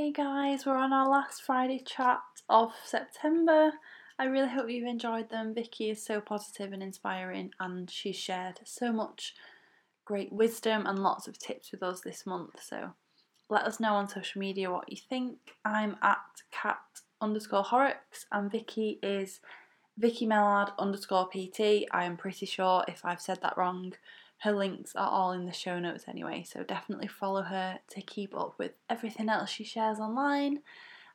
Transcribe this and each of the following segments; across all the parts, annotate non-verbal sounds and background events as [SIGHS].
Hey guys, we're on our last Friday chat of September. I really hope you've enjoyed them. Vicky is so positive and inspiring, and she's shared so much great wisdom and lots of tips with us this month. So let us know on social media what you think. I'm at cat underscore horrocks, and Vicky is Vicky Mellard underscore PT. I am pretty sure if I've said that wrong. Her links are all in the show notes anyway, so definitely follow her to keep up with everything else she shares online.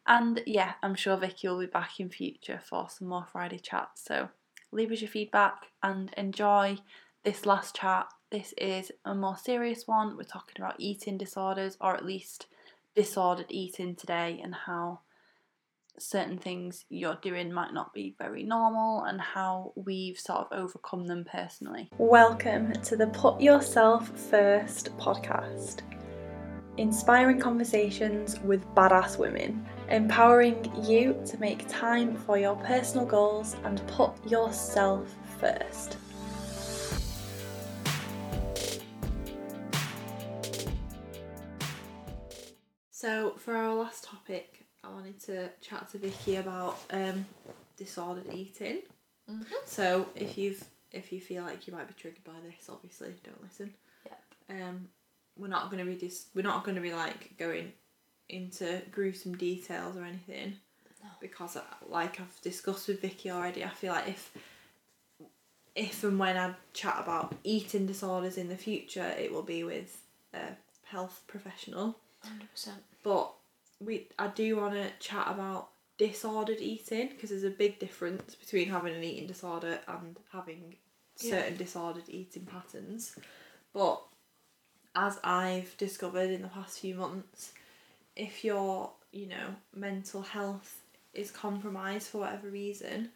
And yeah, I'm sure Vicky will be back in future for some more Friday chats. So leave us your feedback and enjoy this last chat. This is a more serious one. We're talking about eating disorders, or at least disordered eating today, and how certain things you're doing might not be very normal and how we've sort of overcome them personally. Welcome to the Put Yourself First podcast. Inspiring conversations with badass women, empowering you to make time for your personal goals and put yourself first. So, for our last topic, I wanted to chat to Vicky about um, disordered eating. Mm-hmm. So if you've if you feel like you might be triggered by this, obviously don't listen. Yep. Um, we're not going to be dis- we're not going to be like going into gruesome details or anything No. because like I've discussed with Vicky already, I feel like if if and when I chat about eating disorders in the future, it will be with a health professional Hundred percent. but we I do want to chat about disordered eating because there's a big difference between having an eating disorder and having Yeah. certain disordered eating patterns. But as I've discovered in the past few months, if your you know mental health is compromised for whatever reason,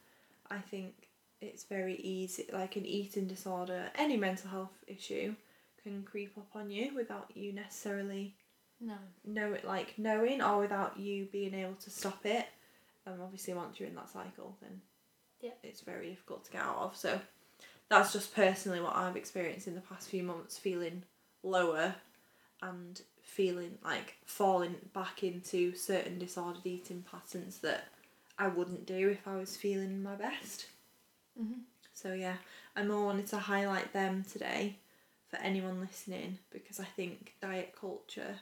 I think it's very easy. Like an eating disorder, any mental health issue can creep up on you without you necessarily No. know it like knowing or without you being able to stop it. Um, obviously, once you're in that cycle, then Yeah. it's very difficult to get out of. So that's just personally what I've experienced in the past few months, feeling lower and feeling like falling back into certain disordered eating patterns that I wouldn't do if I was feeling my best. Mm-hmm. So yeah, I more wanted to highlight them today for anyone listening because I think diet culture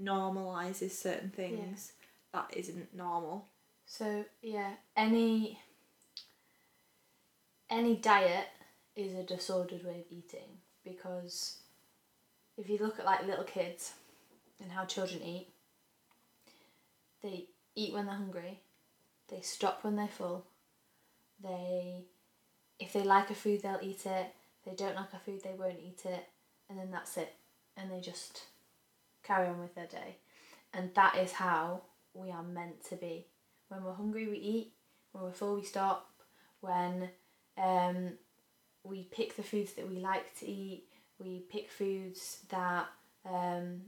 normalizes certain things that isn't normal. So yeah, any any diet is a disordered way of eating because if you look at like little kids and how children eat, they eat when they're hungry, they stop when they're full, they if they like a food they'll eat it, if they don't like a food they won't eat it, and then that's it. And they just carry on with their day. And that is how we are meant to be. When we're hungry, we eat. When we're full, we stop. When um, we pick the foods that we like to eat, we pick foods that um,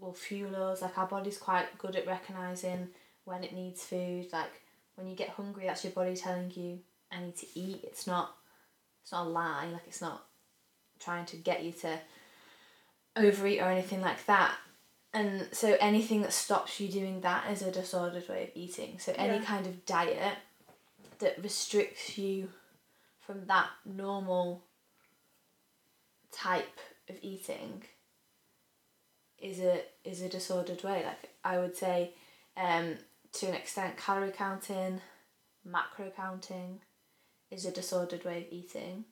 will fuel us. Like our body's quite good at recognizing when it needs food. Like when you get hungry, that's your body telling you, "I need to eat." It's not. It's not a lie. Like it's not trying to get you to overeat or anything like that. And so anything that stops you doing that is a disordered way of eating. So any Yeah. kind of diet that restricts you from that normal type of eating is a is a disordered way. Like I would say, um, to an extent, calorie counting, macro counting, is a disordered way of eating.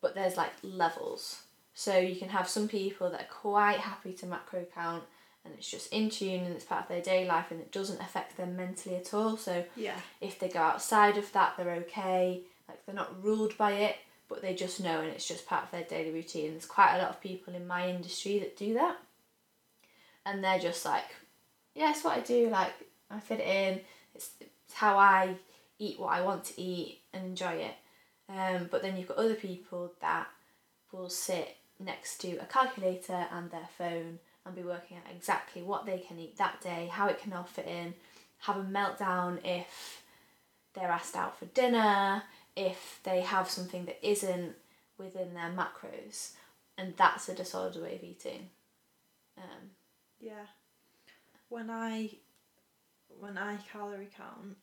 But there's like levels. So you can have some people that are quite happy to macro count and it's just in tune and it's part of their day life and it doesn't affect them mentally at all. So Yeah. if they go outside of that, they're okay. Like they're not ruled by it, but they just know and it's just part of their daily routine. There's quite a lot of people in my industry that do that. And they're just like, yeah, it's what I do. Like, I fit it in. It's, it's how I eat what I want to eat and enjoy it. Um, but then you've got other people that will sit next to a calculator and their phone and be working out exactly what they can eat that day, how it can all fit in, have a meltdown if they're asked out for dinner, if they have something that isn't within their macros, and that's a disordered way of eating. Um, Yeah. when I when I calorie count,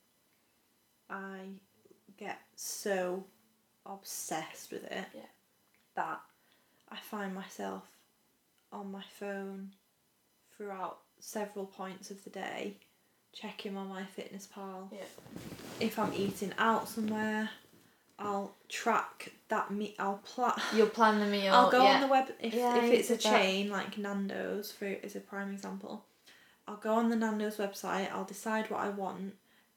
I get so obsessed with it Yeah. that I find myself on my phone throughout several points of the day, checking on MyFitnessPal. Yeah. If I'm eating out somewhere, I'll track that meat. I'll pla- You'll plan the meal. I'll go yeah. on the web if, Yeah, if it's a did that. chain like Nando's for is a prime example. I'll go on the Nando's website. I'll decide what I want.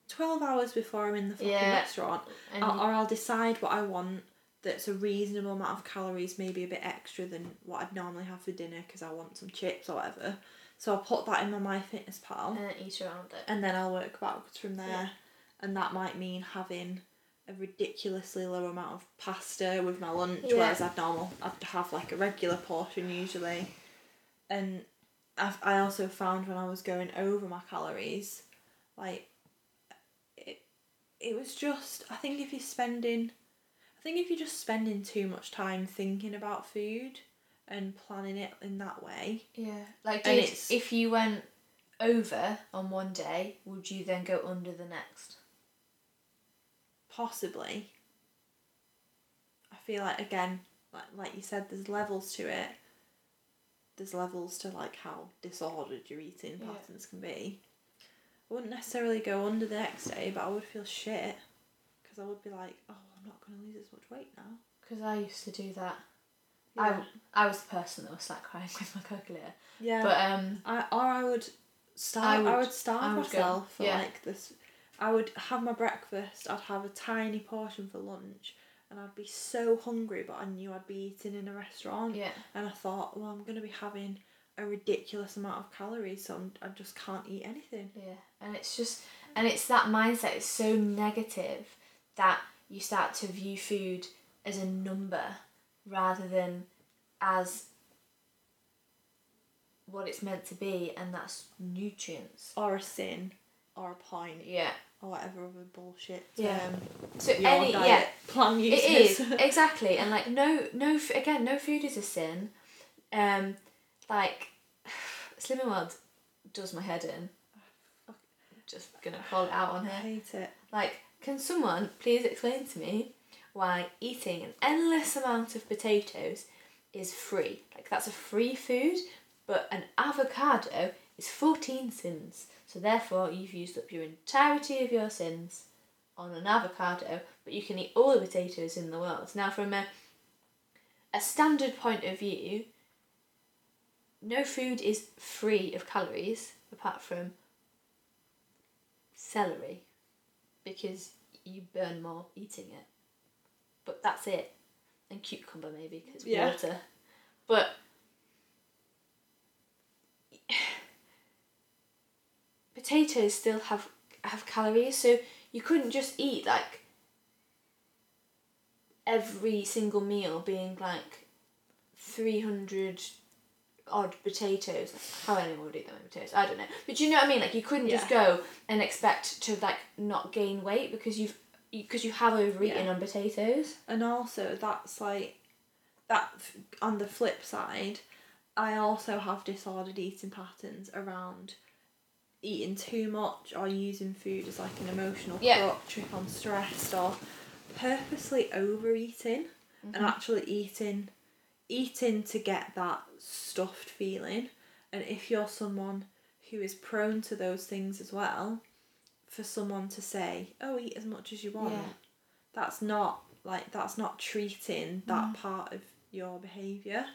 Twelve hours before I'm in the fucking Yeah. restaurant, you- or I'll decide what I want. That's a reasonable amount of calories, maybe a bit extra than what I'd normally have for dinner because I want some chips or whatever. So I'll put that in my MyFitnessPal and then eat around it. and then I'll work backwards from there. Yeah. And that might mean having a ridiculously low amount of pasta with my lunch, Yeah. whereas I'd normal I'd have like a regular portion usually. And I've, I also found when I was going over my calories, like it, it was just I think if you're spending, I think if you're just spending too much time thinking about food and planning it in that way, Yeah. Like, And did, it's- if you went over on one day, would you then go under the next? possibly i feel like again like, like you said there's levels to it there's levels to like how disordered your eating Yeah. patterns can be i wouldn't necessarily go under the next day but i would feel shit because i would be like oh i'm not going to lose as much weight now Because I used to do that. yeah, I, I was the person that was like crying [LAUGHS] with my calculator. yeah. But um, I, or I would starve. I I would, would- starve I would go, myself for yeah. like this. I would have my breakfast. I'd have a tiny portion for lunch, and I'd be so hungry. But I knew I'd be eating in a restaurant, yeah, and I thought, well, I'm gonna be having a ridiculous amount of calories, so I'm, I just can't eat anything. yeah, and it's just, and it's that mindset. It's so negative that you start to view food as a number rather than as what it's meant to be, and that's nutrients. Or a sin, or a point, Yeah. or whatever other bullshit. Yeah. Um, So any diet yeah, plan It is [LAUGHS] exactly, and like no, no. Again, no food is a sin. Um, like [SIGHS] Slimming World does my head in. Just gonna call it out on I here. hate it. Like, can someone please explain to me why eating an endless amount of potatoes is free? Like that's a free food, but an avocado is fourteen sins. So therefore, you've used up your entirety of your sins on an avocado, but you can eat all the potatoes in the world. Now, from a a standard point of view, no food is free of calories apart from celery because you burn more eating it. But that's it. And cucumber maybe because Yeah. water. But [SIGHS] potatoes still have have calories, so you couldn't just eat like every single meal being like three hundred odd potatoes. How anyone would eat that many potatoes? I don't know. But you know what I mean? Like you couldn't just go and expect to like not gain weight because you've because you have overeaten Yeah. on potatoes. And also, that's like that. On the flip side, I also have disordered eating patterns around eating too much or using food as like an emotional Yeah. crutch if I'm stressed or purposely overeating and mm-hmm. actually eating eating to get that stuffed feeling and if you're someone who is prone to those things as well for someone to say oh eat as much as you want Yeah. that's not like that's not treating that mm. part of your behavior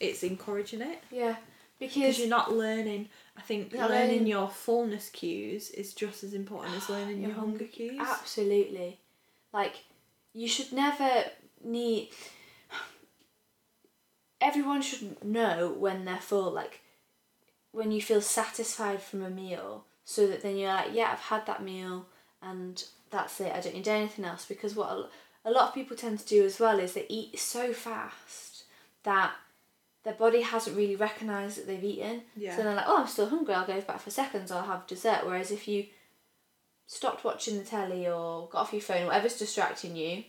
it's encouraging it Yeah, because because you're not learning i think learning learning- your fullness cues is just as important as learning [SIGHS] your Your hunger cues Absolutely. Like, you should never need. Everyone should know when they're full, like, when you feel satisfied from a meal, so that then you're like, yeah, I've had that meal and that's it, I don't need anything else. Because what a, a lot of people tend to do as well is they eat so fast that their body hasn't really recognised that they've eaten. Yeah. So they're like, oh, I'm still hungry, I'll go back for seconds, I'll have dessert. Whereas if you stopped watching the telly or got off your phone, whatever's distracting you,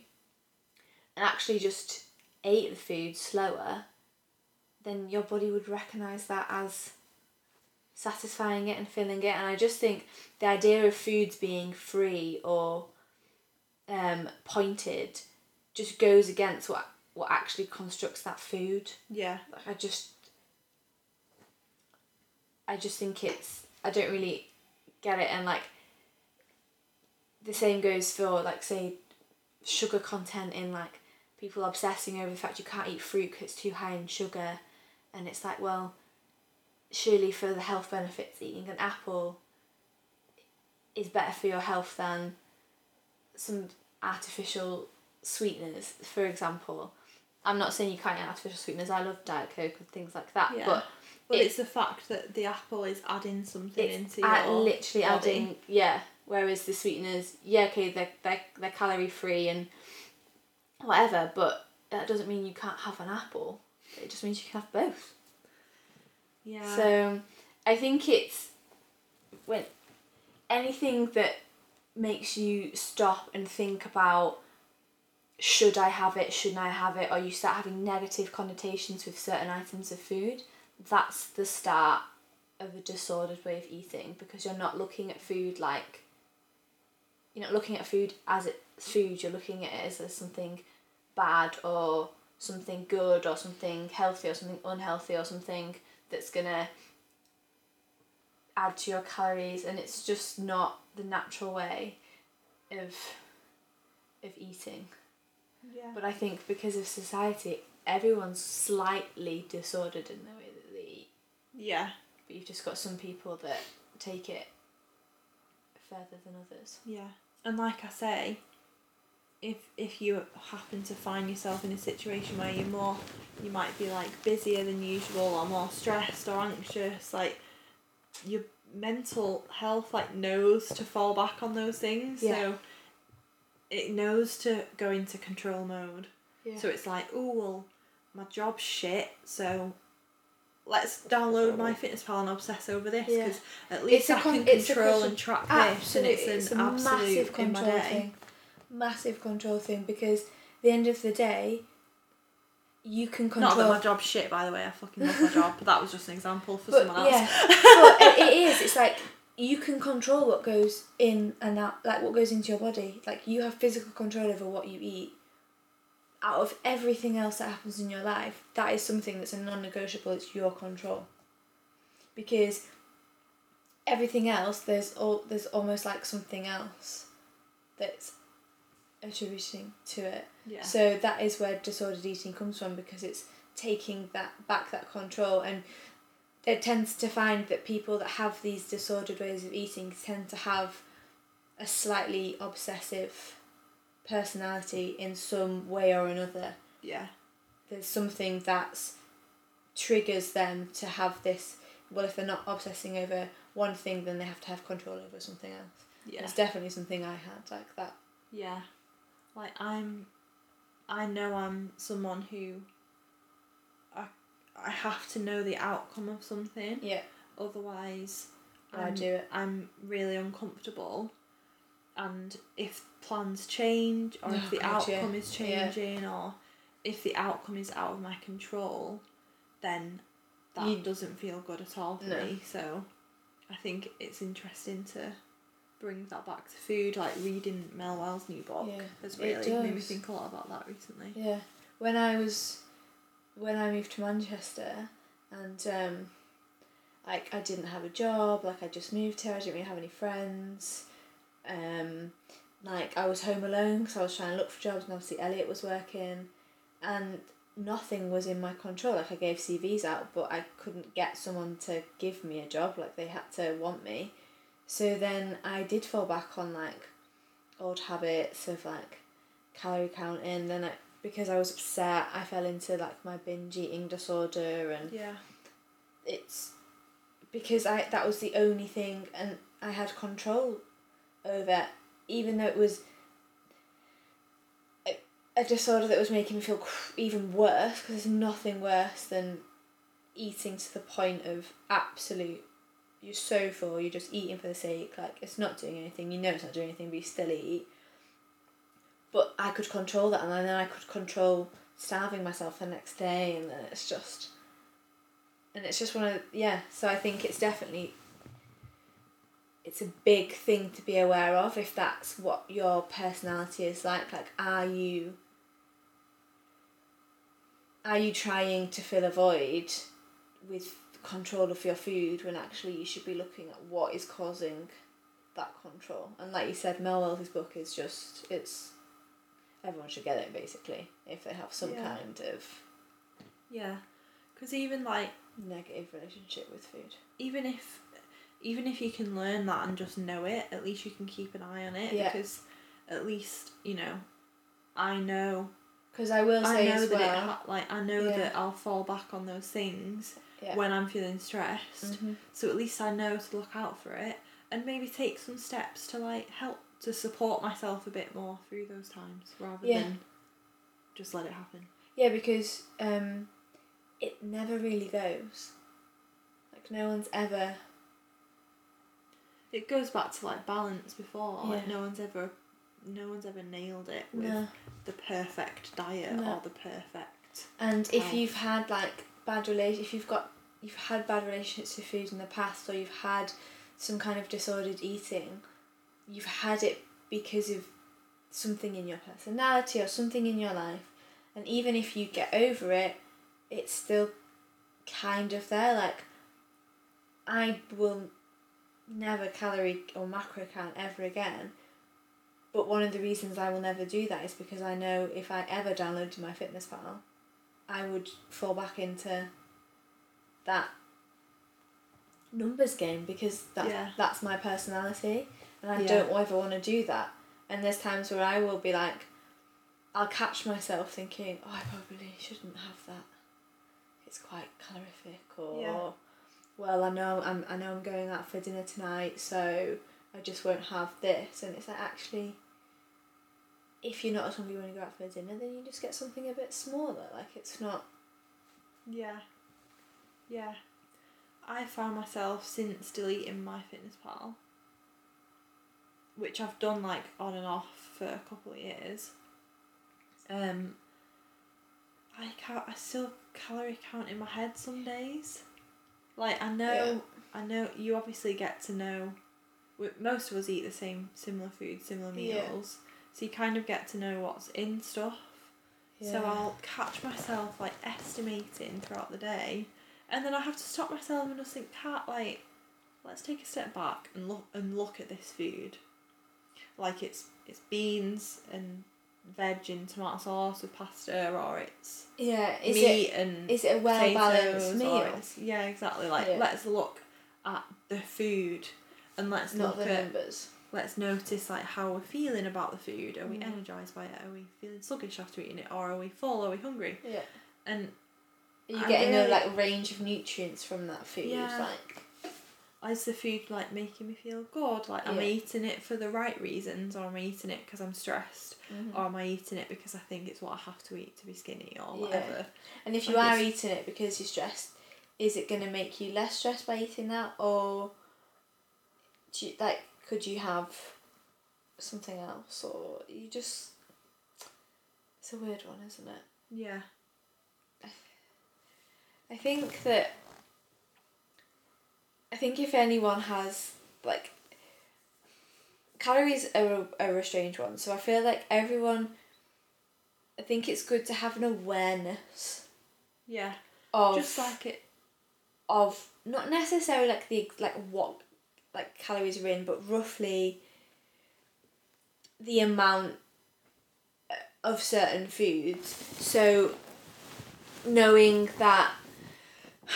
and actually just ate the food slower, then your body would recognise that as satisfying it and filling it. And I just think the idea of foods being free or um, pointed just goes against what what actually constructs that food. Yeah. Like I just I just think it's I don't really get it and like the same goes for like say sugar content in like people obsessing over the fact you can't eat fruit because it's too high in sugar and it's like well surely for the health benefits eating an apple is better for your health than some artificial sweeteners for example i'm not saying you can't eat artificial sweeteners i love diet coke and things like that Yeah. but But It- it's the fact that the apple is adding something it's into your literally body. adding yeah whereas the sweeteners yeah okay they're, they're, they're calorie free and whatever but that doesn't mean you can't have an apple it just means you can have both. Yeah. so i think it's when anything that makes you stop and think about should i have it? Shouldn't i have it? or you start having negative connotations with certain items of food that's the start of a disordered way of eating because you're not looking at food like you're not looking at food as it's food you're looking at it as, as something bad or something good or something healthy or something unhealthy or something that's gonna add to your calories and it's just not the natural way of of eating yeah. but I think because of society everyone's slightly disordered in the way that they eat yeah. but you've just got some people that take it further than others Yeah. And like I say, if if you happen to find yourself in a situation where you're more you might be like busier than usual or more stressed or anxious, like your mental health like knows to fall back on those things. Yeah. So it knows to go into control mode. yeah So it's like, oh well, my job's shit, so let's download MyFitnessPal and obsess over this Yeah. because at least a I con- can it's a control and track this, Absolutely, and it's it's a an absolute massive in my day. thing. Massive control thing because at the end of the day, you can Not control. that my job's shit, by the way. I fucking love my job, but that was just an example for but someone else. yeah, [LAUGHS] but it, it is. It's like you can control what goes in and out, like what goes into your body. Like you have physical control over what you eat. Out of everything else that happens in your life, that is something that's a non-negotiable. It's your control. Because everything else, there's all there's almost like something else that's attributing to it. Yeah. So that is where disordered eating comes from because it's taking that back that control and it tends to find that people that have these disordered ways of eating tend to have a slightly obsessive personality in some way or another. yeah. There's something that's triggers them to have this well if they're not obsessing over one thing then they have to have control over something else. Yeah. It's definitely something I had like that. Yeah. Like I'm I know I'm someone who I I have to know the outcome of something. Yeah. Otherwise oh, I do it. I'm really uncomfortable. And if plans change or if Oh, the God, yeah. outcome is Yeah. changing or if the outcome is out of my control, then that You- doesn't feel good at all for No. me. So I think it's interesting to bring that back to food, like reading Mel Wells' new book Yeah, has it really made me think a lot about that recently. Yeah. When I was when I moved to Manchester and um like I didn't have a job, like I just moved here, I didn't really have any friends. Um like I was home alone because I was trying to look for jobs and obviously Elliot was working and nothing was in my control. Like I gave CVs out but I couldn't get someone to give me a job, like they had to want me. So then I did fall back on like old habits of like calorie counting. Then I, because I was upset, I fell into like my binge eating disorder, and Yeah. it's because I that was the only thing, and I had control over, even though it was a, a disorder that was making me feel cr- even worse. Because there's nothing worse than eating to the point of absolute. You're so full. You're just eating for the sake. Like it's not doing anything. You know it's not doing anything, but you still eat but I could control that, and then I could control starving myself the next day, and then it's just and it's just one of yeah. So I think it's definitely it's a big thing to be aware of if that's what your personality is like. Like, are you are you trying to fill a void with control of your food when actually you should be looking at what is causing that control? And like you said, Mel Wells's book is just it's everyone should get it basically if they have some Yeah. kind of Yeah, because even like negative relationship with food. even if even if you can learn that and just know it, at least you can keep an eye on it Yeah. because at least you know I know Because I will I say know that it well. ha- like I know Yeah. that I'll fall back on those things yeah. when I'm feeling stressed. Mhm. So at least I know to look out for it and maybe take some steps to like help to support myself a bit more through those times rather Yeah. than just let it happen. Yeah, because um, it never really goes. Like no one's ever. It goes back to like balance before. Like Yeah. no one's ever no one's ever nailed it with No. the perfect diet No. or the perfect And if you've had like bad relation, if you've got you've had bad relationships with food in the past, or you've had some kind of disordered eating, you've had it because of something in your personality or something in your life, and even if you get over it, it's still kind of there. Like, I will never calorie or macro count ever again. But one of the reasons I will never do that is because I know if I ever downloaded MyFitnessPal, I would fall back into that numbers game because that Yeah. that's my personality and I Yeah. don't ever want to do that. And there's times where I will be like I'll catch myself thinking, Oh, I probably shouldn't have that. It's quite calorific or Yeah. well I know I'm I know I'm going out for dinner tonight so I just won't have this and it's like actually if you're not as hungry when you go out for dinner then you just get something a bit smaller like it's not Yeah. Yeah. I found myself since deleting MyFitnessPal, which I've done like on and off for a couple of years. Um I count I still calorie count in my head some days. Like I know Yeah. I know you obviously get to know most of us eat the same similar food, similar Yeah. So you kind of get to know what's in stuff. So I'll catch myself like estimating throughout the day, and then I have to stop myself and just think, "Cat, like, let's take a step back and look and look at this food. Like it's it's beans and veg and tomato sauce with pasta, or it's yeah is meat it and is it a well balanced meal yeah exactly. Like Yeah. let's look at the food, and let's not look the at numbers let's notice like how we're feeling about the food. Are we Mm. energized by it? Are we feeling sluggish after eating it? Or are we full? Are we hungry? yeah And are you I getting really- a like range of nutrients from that food Yeah. like is the food like making me feel good? Like am I Yeah. eating it for the right reasons, or am I eating it because I'm stressed, Mhm. or am I eating it because I think it's what I have to eat to be skinny or Yeah. whatever? and if you like are eating it because you're stressed is it going to make you less stressed by eating that or do you, like could you have something else or you just it's a weird one isn't it Yeah. I think that I think if anyone has like calories are a, are a strange one, so I feel like everyone I think it's good to have an awareness Yeah. of Just like it. of not necessarily like the like what like calories are in, but roughly the amount uh, of certain foods. So knowing that [SIGHS]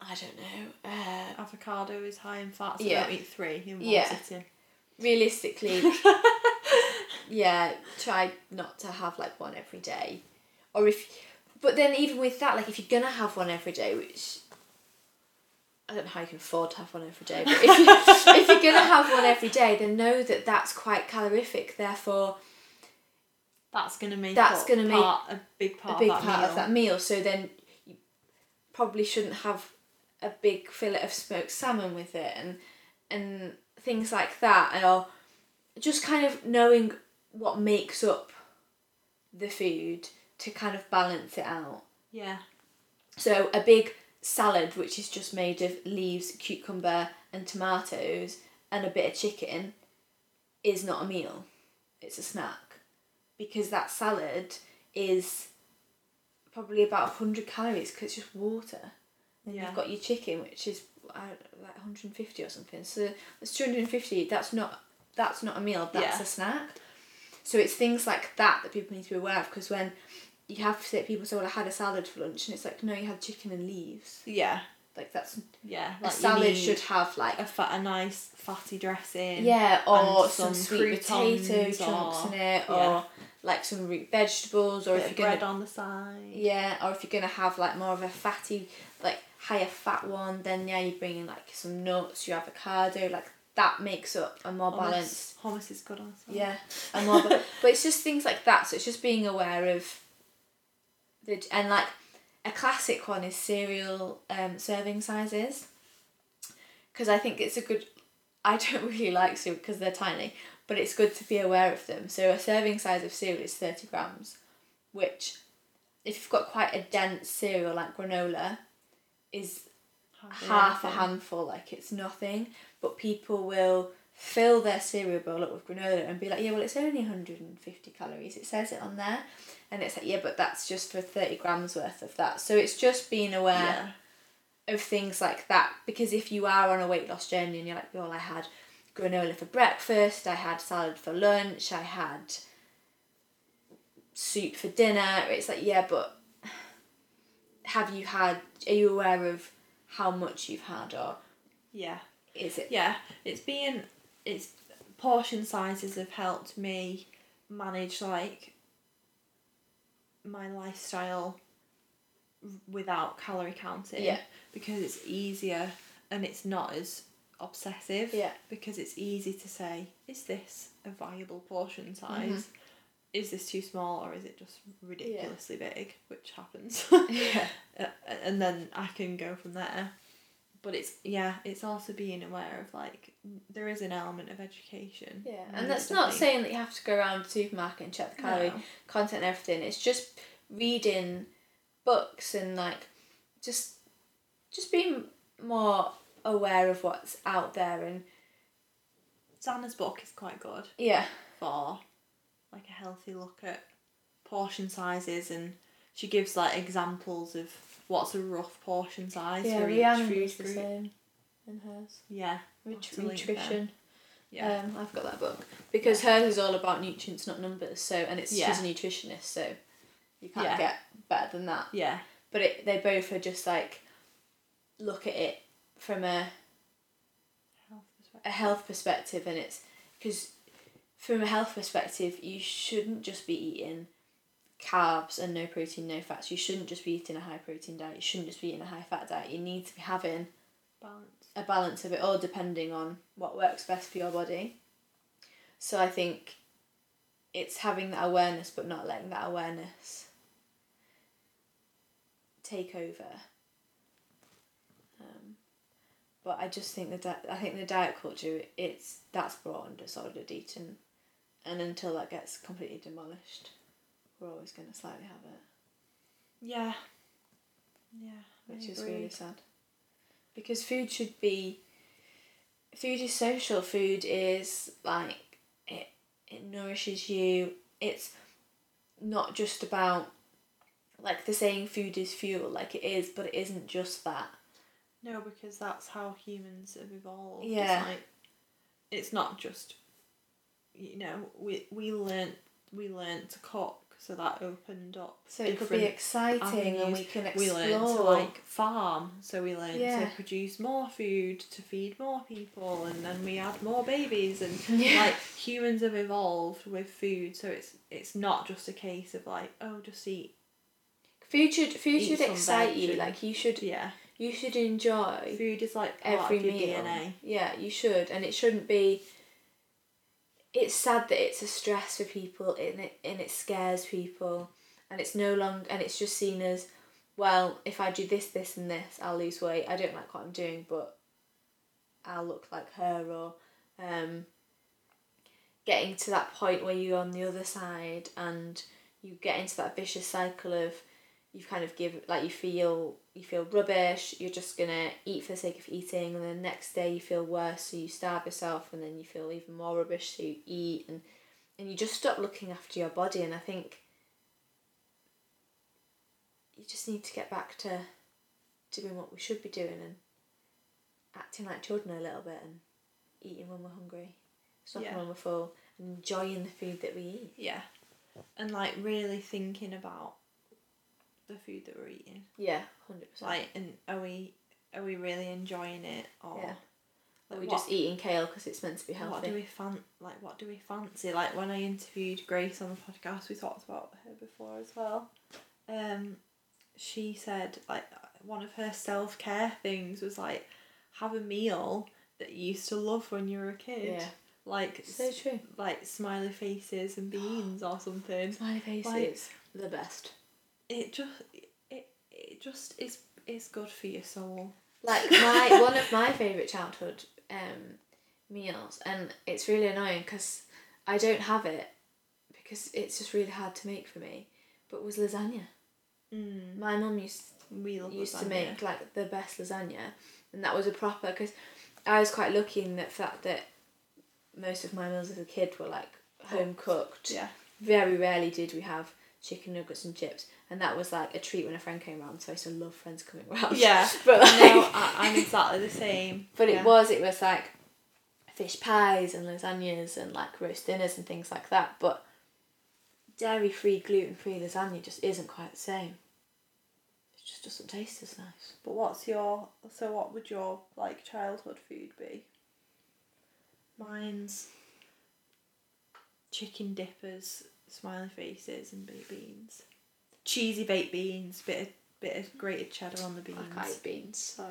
I don't know. Uh, Avocado is high in fat, so Yeah. don't eat three in one Yeah. sitting. realistically, [LAUGHS] yeah, try not to have like one every day, or if, but then even with that, like if you're gonna have one every day, which I don't know how you can afford to have one every day, but if, you, if you're gonna have one every day, then know that that's quite calorific. Therefore, That's gonna make That's gonna make a big part a big of that part meal. of that meal. So then you probably shouldn't have a big fillet of smoked salmon with it and and things like that or just kind of knowing what makes up the food to kind of balance it out Yeah. So a big salad, which is just made of leaves, cucumber, and tomatoes, and a bit of chicken, is not a meal. It's a snack, because that salad is probably about hundred calories because it's just water. And Yeah. you've got your chicken, which is I don't know, like 150 or something. So it's 250. That's not that's not a meal. That's Yeah. a snack. So it's things like that that people need to be aware of because when you have to say people say, "Well, I had a salad for lunch," and it's like, no, you had chicken and leaves. Yeah. Like that's Yeah. a Like you salad should have like a fat, a nice fatty dressing. yeah, or some, some sweet potato chunks or- in it, or yeah. like some root vegetables, or if you're gonna bread on the side. Yeah, or if you're gonna have like more of a fatty, like higher fat one, then yeah, you bring in like some nuts, your avocado, like that makes up a more balanced. Hummus, hummus is good on. Yeah, a more, [LAUGHS] but it's just things like that. So it's just being aware of the and like a classic one is cereal um, serving sizes. Because I think it's a good. I don't [LAUGHS] really like cereal because they're tiny, but it's good to be aware of them. So a serving size of cereal is thirty grams, which, if you've got quite a dense cereal like granola, is Hardly half a handful, like it's nothing. But people will fill their cereal bowl up with granola and be like, yeah, well, it's only 150 calories. It says it on there. And it's like, yeah, but that's just for 30 grams worth of that. So it's just being aware Yeah. of things like that. Because if you are on a weight loss journey and you're like, well, I had granola for breakfast, I had salad for lunch, I had soup for dinner, it's like, yeah, but have you had, are you aware of how much you've had or Yeah. is it? Yeah. It's being it's portion sizes have helped me manage like my lifestyle without calorie counting. Yeah. Because it's easier and it's not as obsessive. Yeah. Because it's easy to say, is this a viable portion size? Mm-hmm. Is this too small or is it just ridiculously big? Which happens. [LAUGHS] [LAUGHS] Yeah. And then I can go from there. But it's yeah, it's also being aware of like there is an element of education. Yeah, and that's not saying that you have to go around the supermarket and check the calorie No. content and everything. It's just reading books and like just just being more aware of what's out there and Zana's book is quite good yeah, for like a healthy look at portion sizes and she gives like examples of what's a rough portion size yeah. for each food is the group. same in hers. Yeah. Nut- I'll have to link them. nutrition. Yeah. Um, I've got that book because hers is all about nutrients, not numbers. So and it's Yeah. she's a nutritionist, so you can't Yeah. get better than that. yeah. But it, they both are just like look at it from a Health perspective. a health perspective and it's because from a health perspective you shouldn't just be eating carbs and no protein no fats. You shouldn't just be eating a high protein diet. You shouldn't just be eating a high fat diet. You need to be having Balance. a balance of it all depending on what works best for your body. So i think it's having that awareness but not letting that awareness take over. Um, but I just think the di- I think the diet culture it's that's brought on disordered eating, and until that gets completely demolished, we're always going to slightly have it, Yeah. Yeah. I which is agree. really sad. Because food should be. Food is social. Food is like it. It nourishes you. It's not just about like the saying food is fuel like it is but it isn't just that No, because that's how humans have evolved. Yeah. It's like it's not just you know, we we learnt we learnt to cook, so that opened up so it could be exciting and we avenues. can we explore learned to like farm, so we learned Yeah. to produce more food to feed more people, and then we had more babies, and [LAUGHS] Yeah. like humans have evolved with food, so it's it's not just a case of like oh just eat food should food should excite you like you should yeah you should enjoy food is like every meal. DNA. Yeah, you should, and it shouldn't be. It's sad that it's a stress for people, and it and it scares people, and it's no longer, and it's just seen as, well, if I do this, this, and this, I'll lose weight. I don't like what I'm doing, but I'll look like her, or, um. Getting to that point where you're on the other side, and you get into that vicious cycle of, you've kind of give like you feel you feel rubbish you're just gonna eat for the sake of eating and then the next day you feel worse so you starve yourself and then you feel even more rubbish so you eat and and you just stop looking after your body and i think you just need to get back to doing what we should be doing and acting like children a little bit and eating when we're hungry stopping Yeah. when we're full and enjoying the food that we eat Yeah. And like really thinking about the food that we're eating. yeah 100% Like and are we are we really enjoying it or Yeah. Are like, we what- just eating kale because it's meant to be What healthy? do we fan like? What do we fancy? Like when I interviewed Grace on the podcast, we talked about her before as well. Um, she said like one of her self care things was like have a meal that you used to love when you were a kid. Yeah. Like So true. like smiley faces and beans or something. Smiley faces. Like- the best. It just it it just is is good for your soul. Like my [LAUGHS] one of my favourite childhood um, meals, and it's really annoying because I don't have it because it's just really hard to make for me. But was lasagna. Mm. My mum used used to make like the best lasagna, and that was a proper because I was quite lucky in the fact that most of my meals as a kid were like home cooked. Yeah. Very rarely did we have chicken nuggets and chips, and that was like a treat when a friend came around. So I used to love friends coming around. [LAUGHS] Yeah, [LAUGHS] but like, no, I, I'm exactly the same. [LAUGHS] but Yeah. it was it was like fish pies and lasagnas and like roast dinners and things like that. But dairy free, gluten free lasagna just isn't quite the same. It just doesn't taste as nice. But what's your so what would your like childhood food be? Mine's chicken dippers, smiley faces, and baked beans. Cheesy baked beans, bit of bit of grated cheddar on the beans. I can't eat beans, so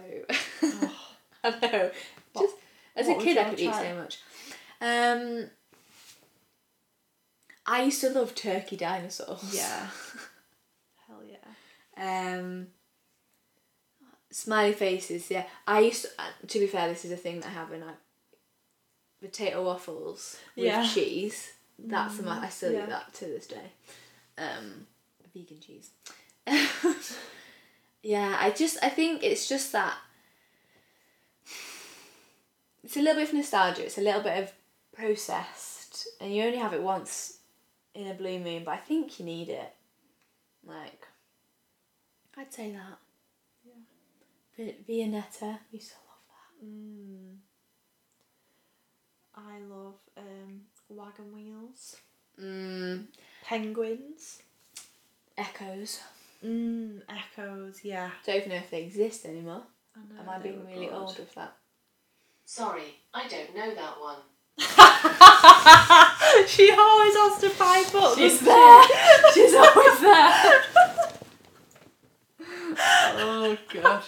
Oh, [LAUGHS] I know. What- Just as a kid, I could eat so much. Um, I used to love turkey dinosaurs. yeah. [LAUGHS] Hell yeah. Um, smiley faces. Yeah, I used to. uh, To be fair, this is a thing that I have, and I potato waffles with Yeah. cheese. That's the my. I still yeah. eat that to this day. Um, vegan cheese. [LAUGHS] yeah, I just. I think it's just that. It's a little bit of nostalgia. It's a little bit of processed, and you only have it once in a blue moon. But I think you need it. Like, I'd say that. Yeah. Vi- Viennetta, we used to love that. Mm. I love um wagon wheels, Mm, penguins. echoes. Mm, echoes. Yeah. Don't even know if they exist anymore. I know, Am I being really good. old with that? Sorry, I don't know that one. [LAUGHS] she always has to pipe up. She's there. [LAUGHS] She's always there. [LAUGHS] oh god.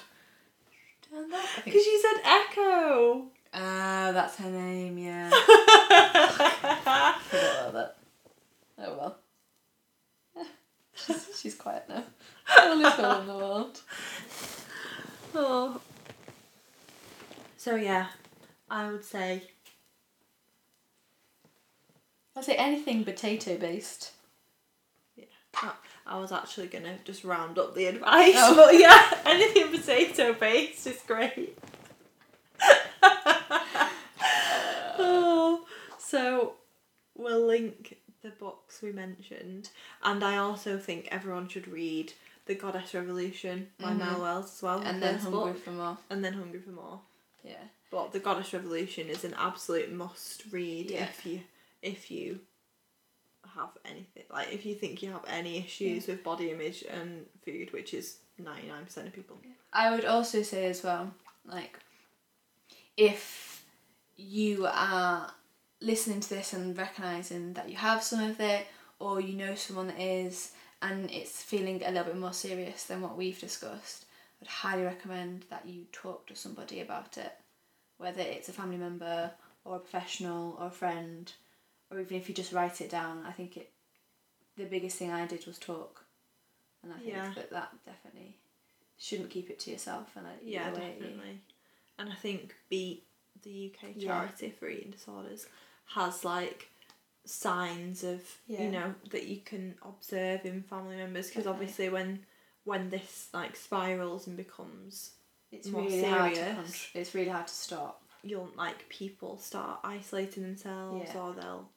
Turn that. Because she said echo. Ah, that's her name. Yeah. Forgot about that. Oh well. she's, she's quiet now. Only girl in the world. oh. So yeah, I would say I'd say anything potato based. I, I was actually gonna just round up the advice, Oh. but yeah, [LAUGHS] anything potato based is great. oh, so we'll link the books we mentioned, and I also think everyone should read The Goddess Revolution by Mhm. Mel Wells as well. And then hungry book, for more. and then Hungry for More. Yeah. But The Goddess Revolution is an absolute must read Yeah. if you if you have anything like if you think you have any issues with body image and food, which is ninety nine percent of people. I would also say as well, like, if you are listening to this and recognizing that you have some of it, or you know someone that is, and it's feeling a little bit more serious than what we've discussed, I'd highly recommend that you talk to somebody about it, whether it's a family member or a professional or a friend, or even if you just write it down. I think it. The biggest thing I did was talk, and I think Yeah. that that definitely shouldn't keep it to yourself and let Yeah, away at you. definitely. And I think Beat the UK Yeah. charity for eating disorders has like signs of Yeah. you know that you can observe in family members because Definitely. obviously when when this like spirals and becomes It's more really hard to serious. it's really hard to stop. you'll like people start isolating themselves Yeah. or they'll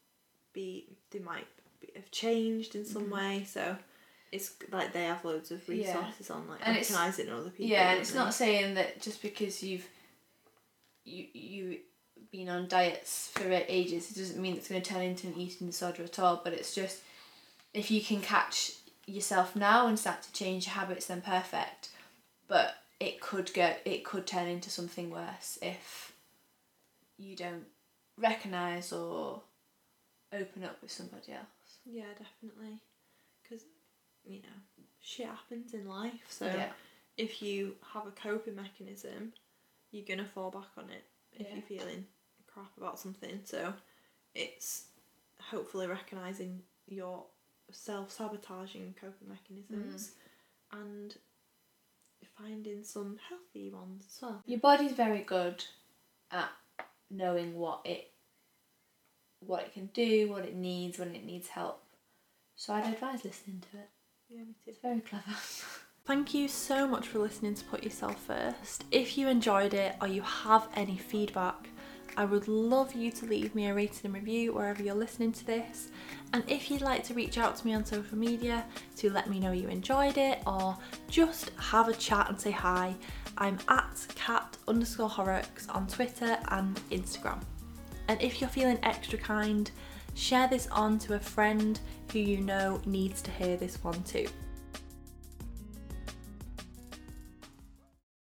be they might be, have changed in some Mhm. way so it's like they have loads of Yeah. resources on like And it's- recognizing other people yeah, and it's they? not saying that just because you've you you been on diets for ages, it doesn't mean it's going to turn into an eating disorder at all. But it's just if you can catch yourself now and start to change your habits, then perfect. But it could get it could turn into something worse if you don't recognize or open up with somebody else. yeah definitely because you know shit happens in life so yeah, if you have a coping mechanism you're gonna fall back on it if Yeah. you're feeling crap about something so it's hopefully recognizing your self-sabotaging coping mechanisms mm. and finding some healthy ones as well your body's very good at knowing what it what it can do, what it needs when it needs help. So I'd advise listening to it. yeah me too It's very clever. [LAUGHS] Thank you so much for listening to Put Yourself First. If you enjoyed it or you have any feedback, I would love you to leave me a rating and review wherever you're listening to this. And if you'd like to reach out to me on social media to let me know you enjoyed it or just have a chat and say hi, I'm at cat underscore horrocks on Twitter and Instagram. And if you're feeling extra kind, share this on to a friend who you know needs to hear this one too.